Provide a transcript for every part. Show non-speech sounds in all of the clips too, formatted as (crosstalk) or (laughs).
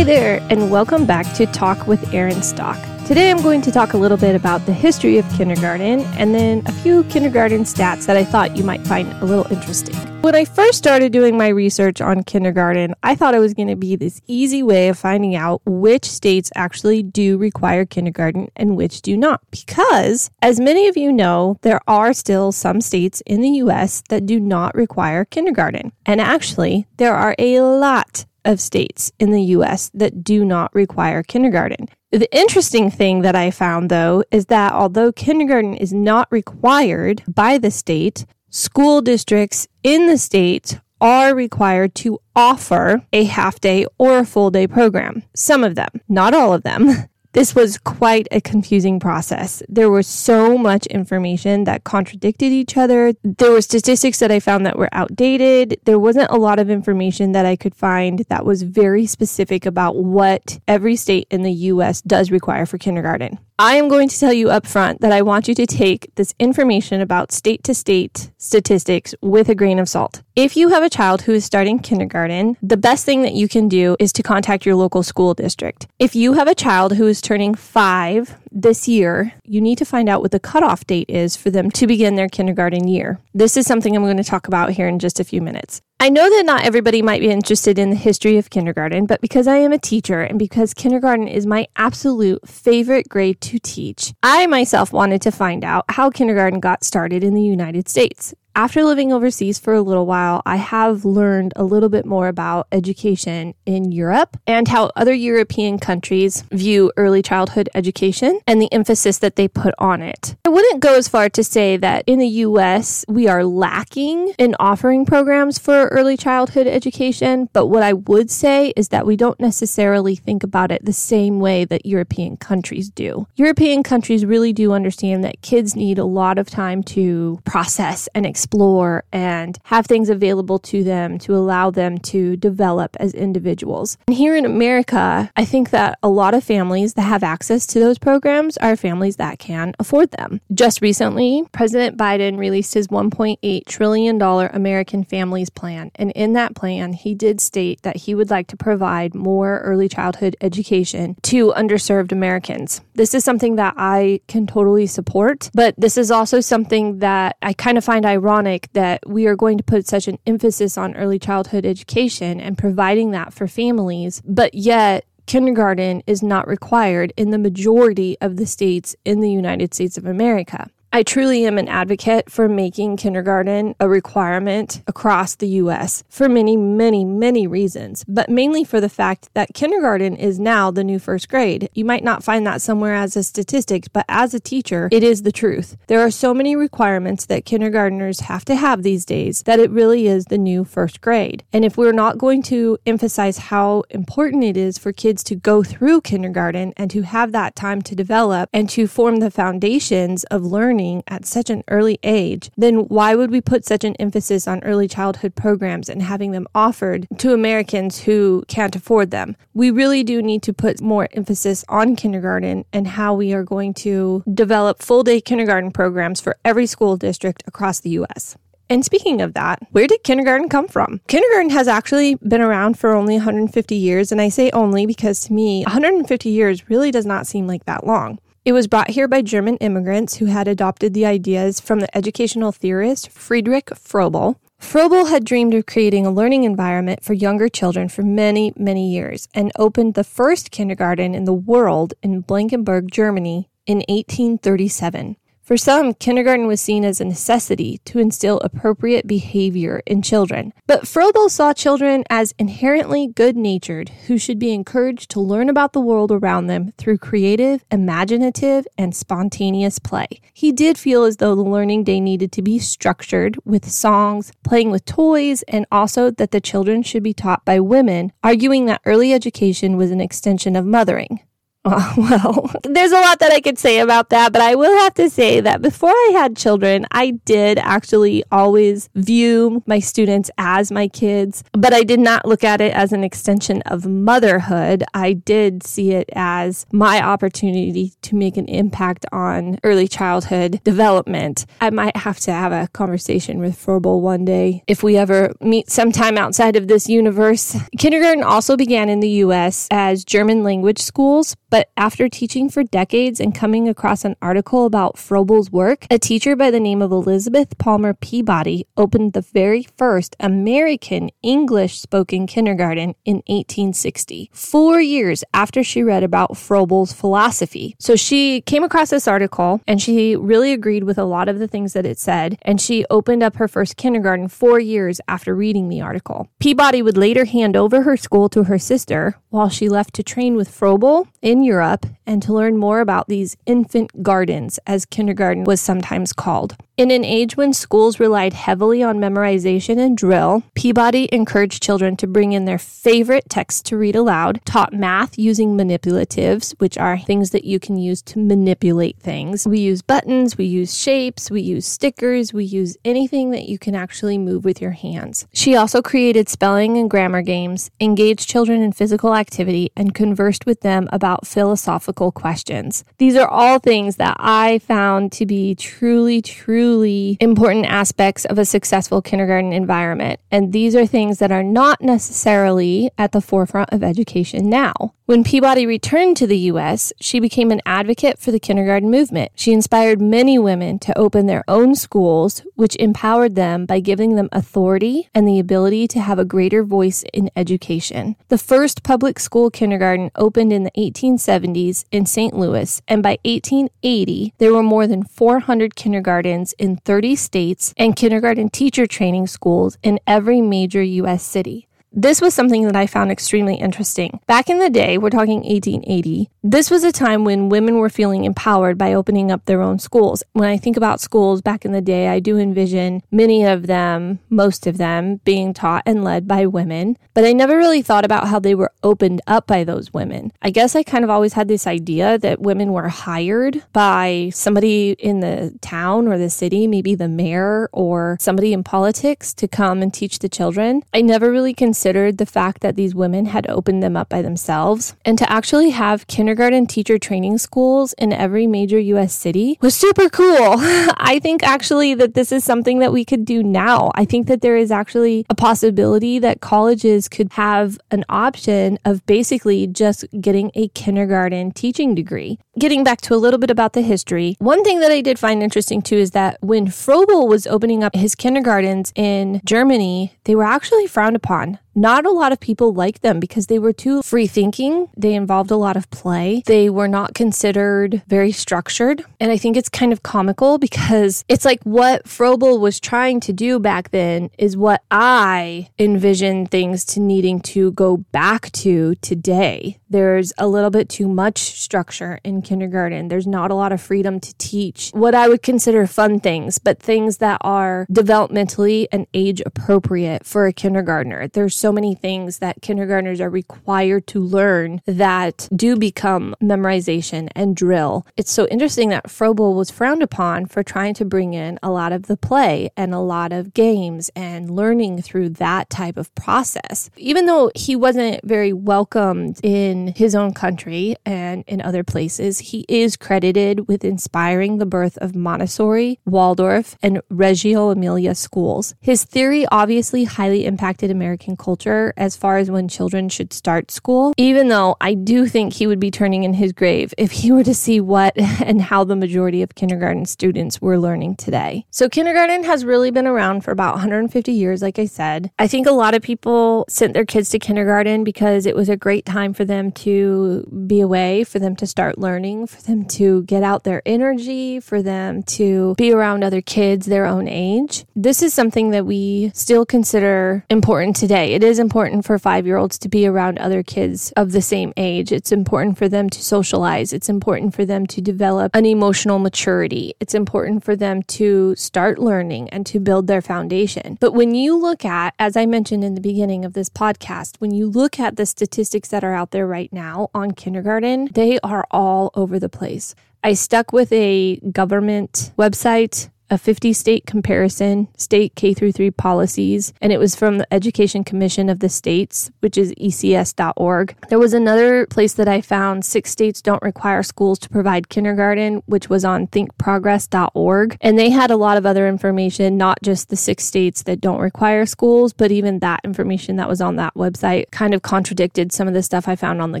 Hi there, and welcome back to Talk with Erin Stock. Today I'm going to talk a little bit about the history of kindergarten and then a few kindergarten stats that I thought you might find a little interesting. When I first started doing my research on kindergarten, I thought it was going to be this easy way of finding out which states actually do require kindergarten and which do not. Because, as many of you know, there are still some states in the US that do not require kindergarten. And actually, there are a lot of states in the US that do not require kindergarten. The interesting thing that I found, though, is that although kindergarten is not required by the state, school districts in the state are required to offer a half day or a full day program. Some of them, not all of them. (laughs) This was quite a confusing process. There was so much information that contradicted each other. There were statistics that I found that were outdated. There wasn't a lot of information that I could find that was very specific about what every state in the US does require for kindergarten. I am going to tell you up front that I want you to take this information about state to state statistics with a grain of salt. If you have a child who is starting kindergarten, the best thing that you can do is to contact your local school district. If you have a child who is turning five this year, you need to find out what the cutoff date is for them to begin their kindergarten year. This is something I'm going to talk about here in just a few minutes. I know that not everybody might be interested in the history of kindergarten, but because I am a teacher and because kindergarten is my absolute favorite grade to teach, I myself wanted to find out how kindergarten got started in the United States. After living overseas for a little while, I have learned a little bit more about education in Europe and how other European countries view early childhood education and the emphasis that they put on it. I wouldn't go as far to say that in the US we are lacking in offering programs for early childhood education, but what I would say is that we don't necessarily think about it the same way that European countries do. European countries really do understand that kids need a lot of time to process and explore and have things available to them to allow them to develop as individuals. And here in America, I think that a lot of families that have access to those programs are families that can afford them. Just recently, President Biden released his $1.8 trillion American Families Plan. And in that plan, he did state that he would like to provide more early childhood education to underserved Americans. This is something that I can totally support, but this is also something that I kind of find ironic ironic that we are going to put such an emphasis on early childhood education and providing that for families, but yet kindergarten is not required in the majority of the states in the United States of America. I truly am an advocate for making kindergarten a requirement across the US for many, many, many reasons, but mainly for the fact that kindergarten is now the new first grade. You might not find that somewhere as a statistic, but as a teacher, it is the truth. There are so many requirements that kindergartners have to have these days that it really is the new first grade. And if we're not going to emphasize how important it is for kids to go through kindergarten and to have that time to develop and to form the foundations of learning learning at such an early age, then why would we put such an emphasis on early childhood programs and having them offered to Americans who can't afford them? We really do need to put more emphasis on kindergarten and how we are going to develop full day kindergarten programs for every school district across the U.S. And speaking of that, where did kindergarten come from? Kindergarten has actually been around for only 150 years. And I say only because to me, 150 years really does not seem like that long. It was brought here by German immigrants who had adopted the ideas from the educational theorist Friedrich Froebel. Froebel had dreamed of creating a learning environment for younger children for many, many years and opened the first kindergarten in the world in Blankenburg, Germany in 1837. For some, kindergarten was seen as a necessity to instill appropriate behavior in children. But Froebel saw children as inherently good natured who should be encouraged to learn about the world around them through creative, imaginative, and spontaneous play. He did feel as though the learning day needed to be structured with songs, playing with toys, and also that the children should be taught by women, arguing that early education was an extension of mothering. (laughs) Well, there's a lot that I could say about that, but I will have to say that before I had children, I did actually always view my students as my kids, but I did not look at it as an extension of motherhood. I did see it as my opportunity to make an impact on early childhood development. I might have to have a conversation with Froebel one day if we ever meet sometime outside of this universe. Kindergarten also began in the US as German language schools, but after teaching for decades and coming across an article about Froebel's work, a teacher by the name of Elizabeth Palmer Peabody opened the very first American English spoken kindergarten in 1860, four years after she read about Froebel's philosophy. So she came across this article and she really agreed with a lot of the things that it said, and she opened up her first kindergarten four years after reading the article. Peabody would later hand over her school to her sister while she left to train with Froebel in Europe and to learn more about these infant gardens, as kindergarten was sometimes called. In an age when schools relied heavily on memorization and drill, Peabody encouraged children to bring in their favorite texts to read aloud, taught math using manipulatives, which are things that you can use to manipulate things. We use buttons, we use shapes, we use stickers, we use anything that you can actually move with your hands. She also created spelling and grammar games, engaged children in physical activity, and conversed with them about philosophical questions. These are all things that I found to be truly, truly important aspects of a successful kindergarten environment. And these are things that are not necessarily at the forefront of education now. When Peabody returned to the U.S., she became an advocate for the kindergarten movement. She inspired many women to open their own schools, which empowered them by giving them authority and the ability to have a greater voice in education. The first public school kindergarten opened in the 1870s in St. Louis, and by 1880, there were more than 400 kindergartens in 30 states and kindergarten teacher training schools in every major U.S. city. This was something that I found extremely interesting. Back in the day, we're talking 1880, this was a time when women were feeling empowered by opening up their own schools. When I think about schools back in the day, I do envision many of them, most of them, being taught and led by women, but I never really thought about how they were opened up by those women. I guess I kind of always had this idea that women were hired by somebody in the town or the city, maybe the mayor or somebody in politics to come and teach the children. I never really considered considered the fact that these women had opened them up by themselves. And to actually have kindergarten teacher training schools in every major US city was super cool. (laughs) I think actually that this is something that we could do now. I think that there is actually a possibility that colleges could have an option of basically just getting a kindergarten teaching degree. Getting back to a little bit about the history, one thing that I did find interesting too is that when Froebel was opening up his kindergartens in Germany, they were actually frowned upon. Not a lot of people liked them because they were too free thinking. They involved a lot of play. They were not considered very structured. And I think it's kind of comical because it's like what Froebel was trying to do back then is what I envision things to needing to go back to today. There's a little bit too much structure in kindergarten. There's not a lot of freedom to teach what I would consider fun things, but things that are developmentally and age appropriate for a kindergartner. There's so many things that kindergartners are required to learn that do become memorization and drill. It's so interesting that Froebel was frowned upon for trying to bring in a lot of the play and a lot of games and learning through that type of process. Even though he wasn't very welcomed in his own country and in other places, he is credited with inspiring the birth of Montessori, Waldorf, and Reggio Emilia schools. His theory obviously highly impacted American culture as far as when children should start school, even though I do think he would be turning in his grave if he were to see what (laughs) and how the majority of kindergarten students were learning today. So, kindergarten has really been around for about 150 years, like I said. I think a lot of people sent their kids to kindergarten because it was a great time for them to be away, for them to start learning learning, for them to get out their energy, for them to be around other kids their own age. This is something that we still consider important today. It is important for five year olds to be around other kids of the same age. It's important for them to socialize. It's important for them to develop an emotional maturity. It's important for them to start learning and to build their foundation. But when you look at, as I mentioned in the beginning of this podcast, when you look at the statistics that are out there right now on kindergarten, they are over the place. I stuck with a government website a 50 state comparison, state K through 3 policies, and it was from the Education Commission of the States, which is ecs.org. There was another place that I found six states don't require schools to provide kindergarten, which was on thinkprogress.org. And they had a lot of other information, not just the six states that don't require schools, but even that information that was on that website kind of contradicted some of the stuff I found on the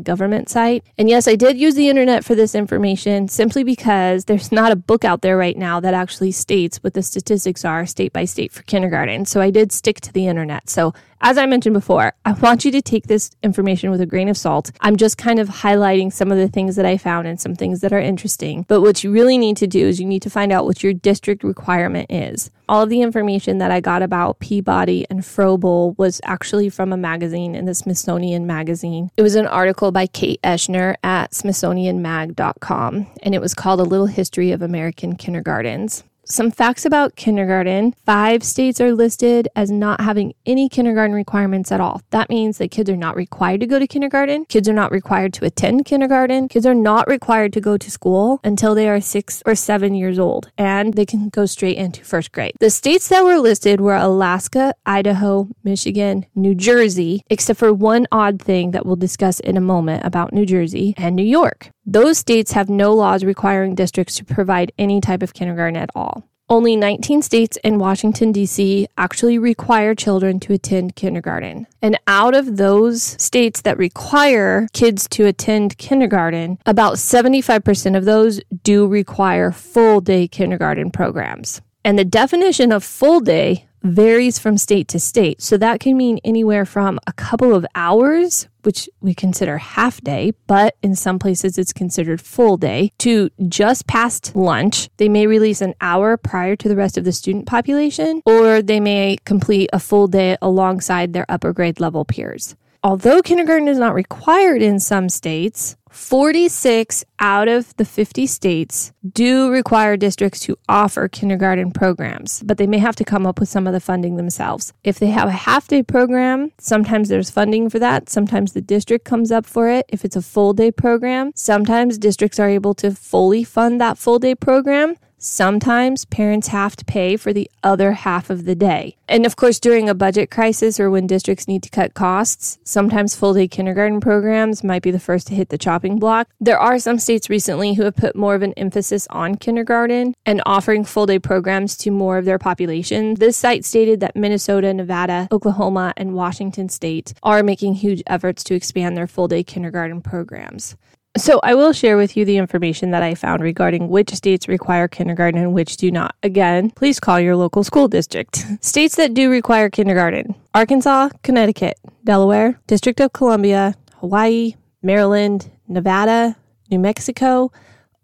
government site. And yes, I did use the internet for this information simply because there's not a book out there right now that actually states states what the statistics are state by state for kindergarten. So I did stick to the internet. So as I mentioned before, I want you to take this information with a grain of salt. I'm just kind of highlighting some of the things that I found and some things that are interesting. But what you really need to do is you need to find out what your district requirement is. All of the information that I got about Peabody and Froebel was actually from a magazine in the Smithsonian Magazine. It was an article by Kate Eschner at smithsonianmag.com, and it was called A Little History of American Kindergartens. Some facts about kindergarten. Five states are listed as not having any kindergarten requirements at all. That means that kids are not required to go to kindergarten. Kids are not required to attend kindergarten. Kids are not required to go to school until they are six or seven years old and they can go straight into first grade. The states that were listed were Alaska, Idaho, Michigan, New Jersey, except for one odd thing that we'll discuss in a moment about New Jersey and New York. Those states have no laws requiring districts to provide any type of kindergarten at all. Only 19 states and Washington, D.C. actually require children to attend kindergarten. And out of those states that require kids to attend kindergarten, about 75% of those do require full day kindergarten programs. And the definition of full day varies from state to state. So that can mean anywhere from a couple of hours, which we consider half day, but in some places it's considered full day, to just past lunch. They may release an hour prior to the rest of the student population, or they may complete a full day alongside their upper grade level peers. Although kindergarten is not required in some states, 46 out of the 50 states do require districts to offer kindergarten programs, but they may have to come up with some of the funding themselves. If they have a half day program, sometimes there's funding for that. Sometimes the district comes up for it. If it's a full day program, sometimes districts are able to fully fund that full day program. Sometimes parents have to pay for the other half of the day. And of course, during a budget crisis or when districts need to cut costs, sometimes full day kindergarten programs might be the first to hit the chopping block. There are some states recently who have put more of an emphasis on kindergarten and offering full day programs to more of their population. This site stated that Minnesota, Nevada, Oklahoma, and Washington state are making huge efforts to expand their full day kindergarten programs. So, I will share with you the information that I found regarding which states require kindergarten and which do not. Again, please call your local school district. (laughs) states that do require kindergarten Arkansas, Connecticut, Delaware, District of Columbia, Hawaii, Maryland, Nevada, New Mexico,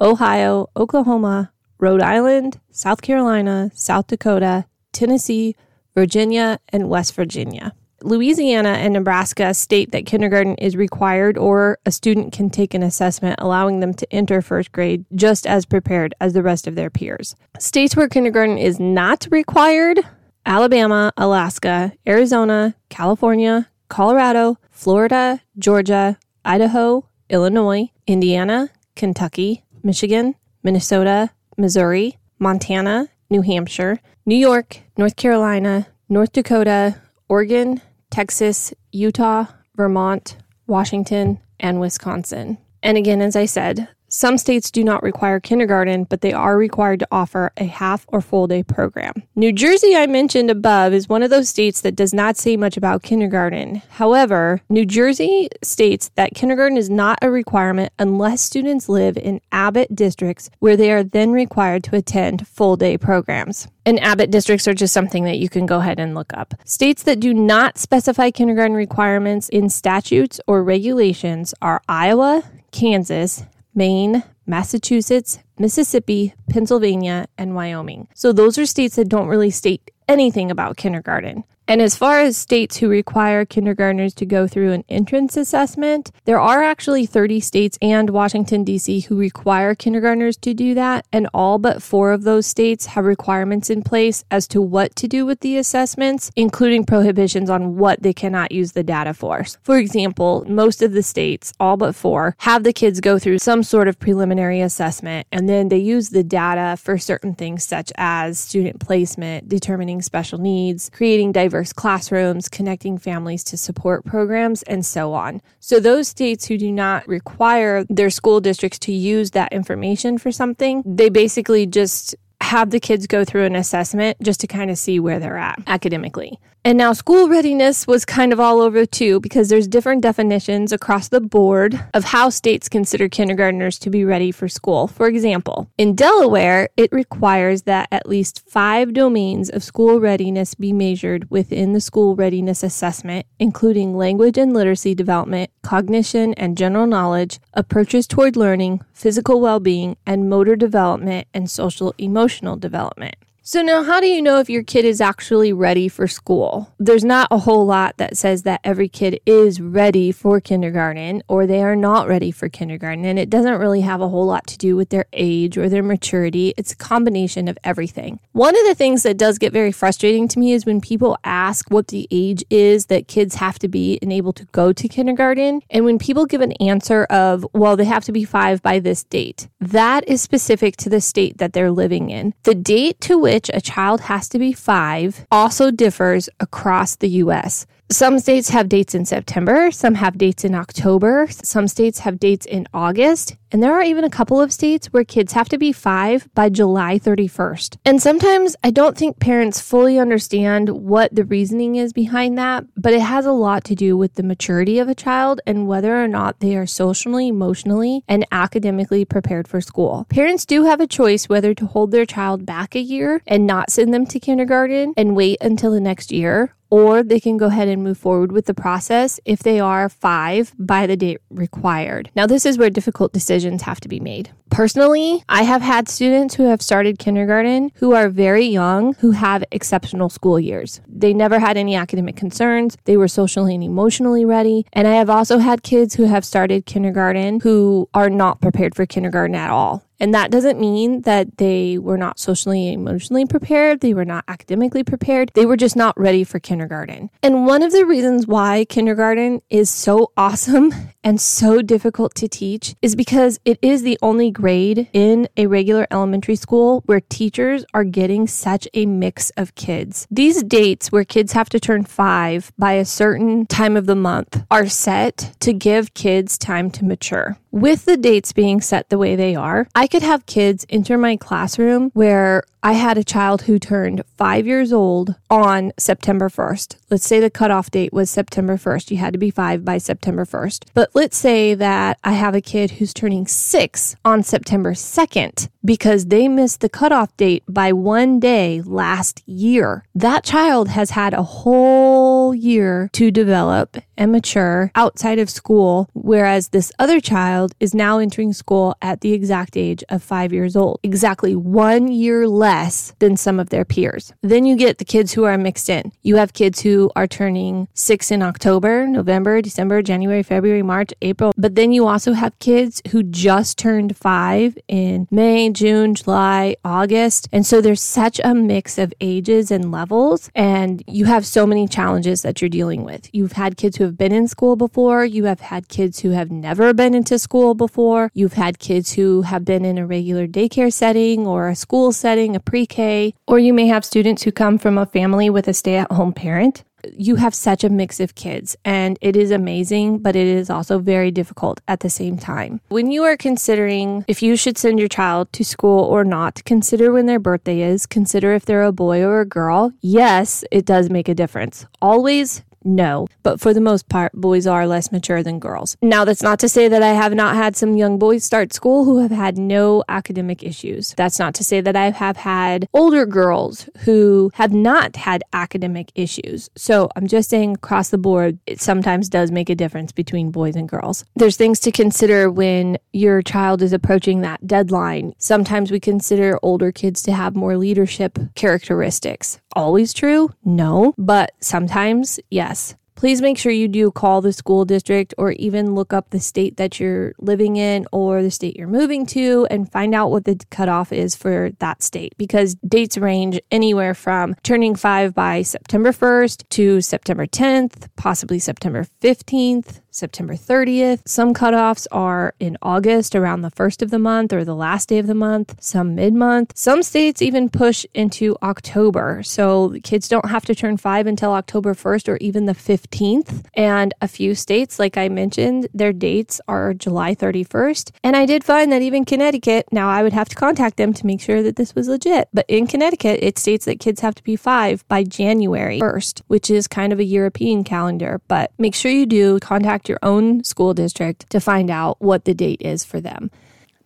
Ohio, Oklahoma, Rhode Island, South Carolina, South Dakota, Tennessee, Virginia, and West Virginia. Louisiana and Nebraska state that kindergarten is required or a student can take an assessment allowing them to enter first grade just as prepared as the rest of their peers. States where kindergarten is not required Alabama, Alaska, Arizona, California, Colorado, Florida, Georgia, Idaho, Illinois, Indiana, Kentucky, Michigan, Minnesota, Missouri, Montana, New Hampshire, New York, North Carolina, North Dakota, Oregon, Texas, Utah, Vermont, Washington, and Wisconsin. And again, as I said, some states do not require kindergarten, but they are required to offer a half or full day program. New Jersey, I mentioned above, is one of those states that does not say much about kindergarten. However, New Jersey states that kindergarten is not a requirement unless students live in Abbott districts where they are then required to attend full day programs. And Abbott districts are just something that you can go ahead and look up. States that do not specify kindergarten requirements in statutes or regulations are Iowa, Kansas, Maine, Massachusetts, Mississippi, Pennsylvania, and Wyoming. So those are states that don't really state anything about kindergarten. And as far as states who require kindergartners to go through an entrance assessment, there are actually 30 states and Washington, D.C. who require kindergartners to do that. And all but four of those states have requirements in place as to what to do with the assessments, including prohibitions on what they cannot use the data for. For example, most of the states, all but four, have the kids go through some sort of preliminary assessment and then they use the data for certain things such as student placement, determining special needs, creating diverse diverse classrooms, connecting families to support programs, and so on. So, those states who do not require their school districts to use that information for something, they basically just have the kids go through an assessment just to kind of see where they're at academically. And now school readiness was kind of all over too because there's different definitions across the board of how states consider kindergartners to be ready for school. For example, in Delaware, it requires that at least five domains of school readiness be measured within the school readiness assessment, including language and literacy development, cognition and general knowledge, approaches toward learning, physical well-being, and motor development and social emotional development. So, now how do you know if your kid is actually ready for school? There's not a whole lot that says that every kid is ready for kindergarten or they are not ready for kindergarten. And it doesn't really have a whole lot to do with their age or their maturity. It's a combination of everything. One of the things that does get very frustrating to me is when people ask what the age is that kids have to be and able to go to kindergarten. And when people give an answer of, well, they have to be five by this date, that is specific to the state that they're living in. The date to which which a child has to be five also differs across the U.S. Some states have dates in September, some have dates in October, some states have dates in August, and there are even a couple of states where kids have to be five by July 31st. And sometimes I don't think parents fully understand what the reasoning is behind that, but it has a lot to do with the maturity of a child and whether or not they are socially, emotionally, and academically prepared for school. Parents do have a choice whether to hold their child back a year and not send them to kindergarten and wait until the next year, or they can go ahead and move forward with the process if they are five by the date required. Now, this is where difficult decisions have to be made. Personally, I have had students who have started kindergarten who are very young who have exceptional school years. They never had any academic concerns, they were socially and emotionally ready. And I have also had kids who have started kindergarten who are not prepared for kindergarten at all. And that doesn't mean that they were not socially emotionally prepared. They were not academically prepared. They were just not ready for kindergarten. And one of the reasons why kindergarten is so awesome (laughs) and so difficult to teach is because it is the only grade in a regular elementary school where teachers are getting such a mix of kids. These dates where kids have to turn five by a certain time of the month are set to give kids time to mature. With the dates being set the way they are, I could have kids enter my classroom where I had a child who turned five years old on September 1st. Let's say the cutoff date was September 1st. You had to be five by September 1st. But let's say that I have a kid who's turning six on September 2nd because they missed the cutoff date by one day last year. That child has had a whole year to develop and mature outside of school, whereas this other child is now entering school at the exact age of five years old. Exactly one year less less than some of their peers. Then you get the kids who are mixed in. You have kids who are turning six in October, November, December, January, February, March, April. But then you also have kids who just turned five in May, June, July, August. And so there's such a mix of ages and levels. And you have so many challenges that you're dealing with. You've had kids who have been in school before. You have had kids who have never been into school before. You've had kids who have been in a regular daycare setting or a school setting, a pre K, or you may have students who come from a family with a stay at home parent. You have such a mix of kids, and it is amazing, but it is also very difficult at the same time. When you are considering if you should send your child to school or not, consider when their birthday is, consider if they're a boy or a girl. Yes, it does make a difference. Always No. But for the most part, boys are less mature than girls. Now, that's not to say that I have not had some young boys start school who have had no academic issues. That's not to say that I have had older girls who have not had academic issues. So I'm just saying across the board, it sometimes does make a difference between boys and girls. There's things to consider when your child is approaching that deadline. Sometimes we consider older kids to have more leadership characteristics. Always true? No. But sometimes, yes. Please make sure you do call the school district or even look up the state that you're living in or the state you're moving to and find out what the cutoff is for that state because dates range anywhere from turning five by September 1st to September 10th, possibly September 15th, September 30th. Some cutoffs are in August around the first of the month or the last day of the month, some mid month. Some states even push into October. So kids don't have to turn five until October 1st or even the 15th. And a few states, like I mentioned, their dates are July 31st. And I did find that even Connecticut, now I would have to contact them to make sure that this was legit. But in Connecticut, it states that kids have to be five by January 1st, which is kind of a European calendar. But make sure you do contact your own school district to find out what the date is for them.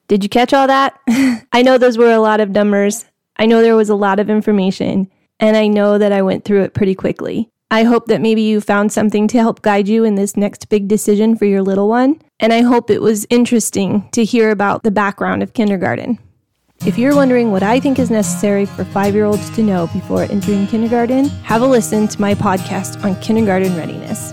Did you catch all that? (laughs) I know those were a lot of numbers. I know there was a lot of information, and I know that I went through it pretty quickly. I hope that maybe you found something to help guide you in this next big decision for your little one, and I hope it was interesting to hear about the background of kindergarten. If you're wondering what I think is necessary for five year olds to know before entering kindergarten, have a listen to my podcast on kindergarten readiness.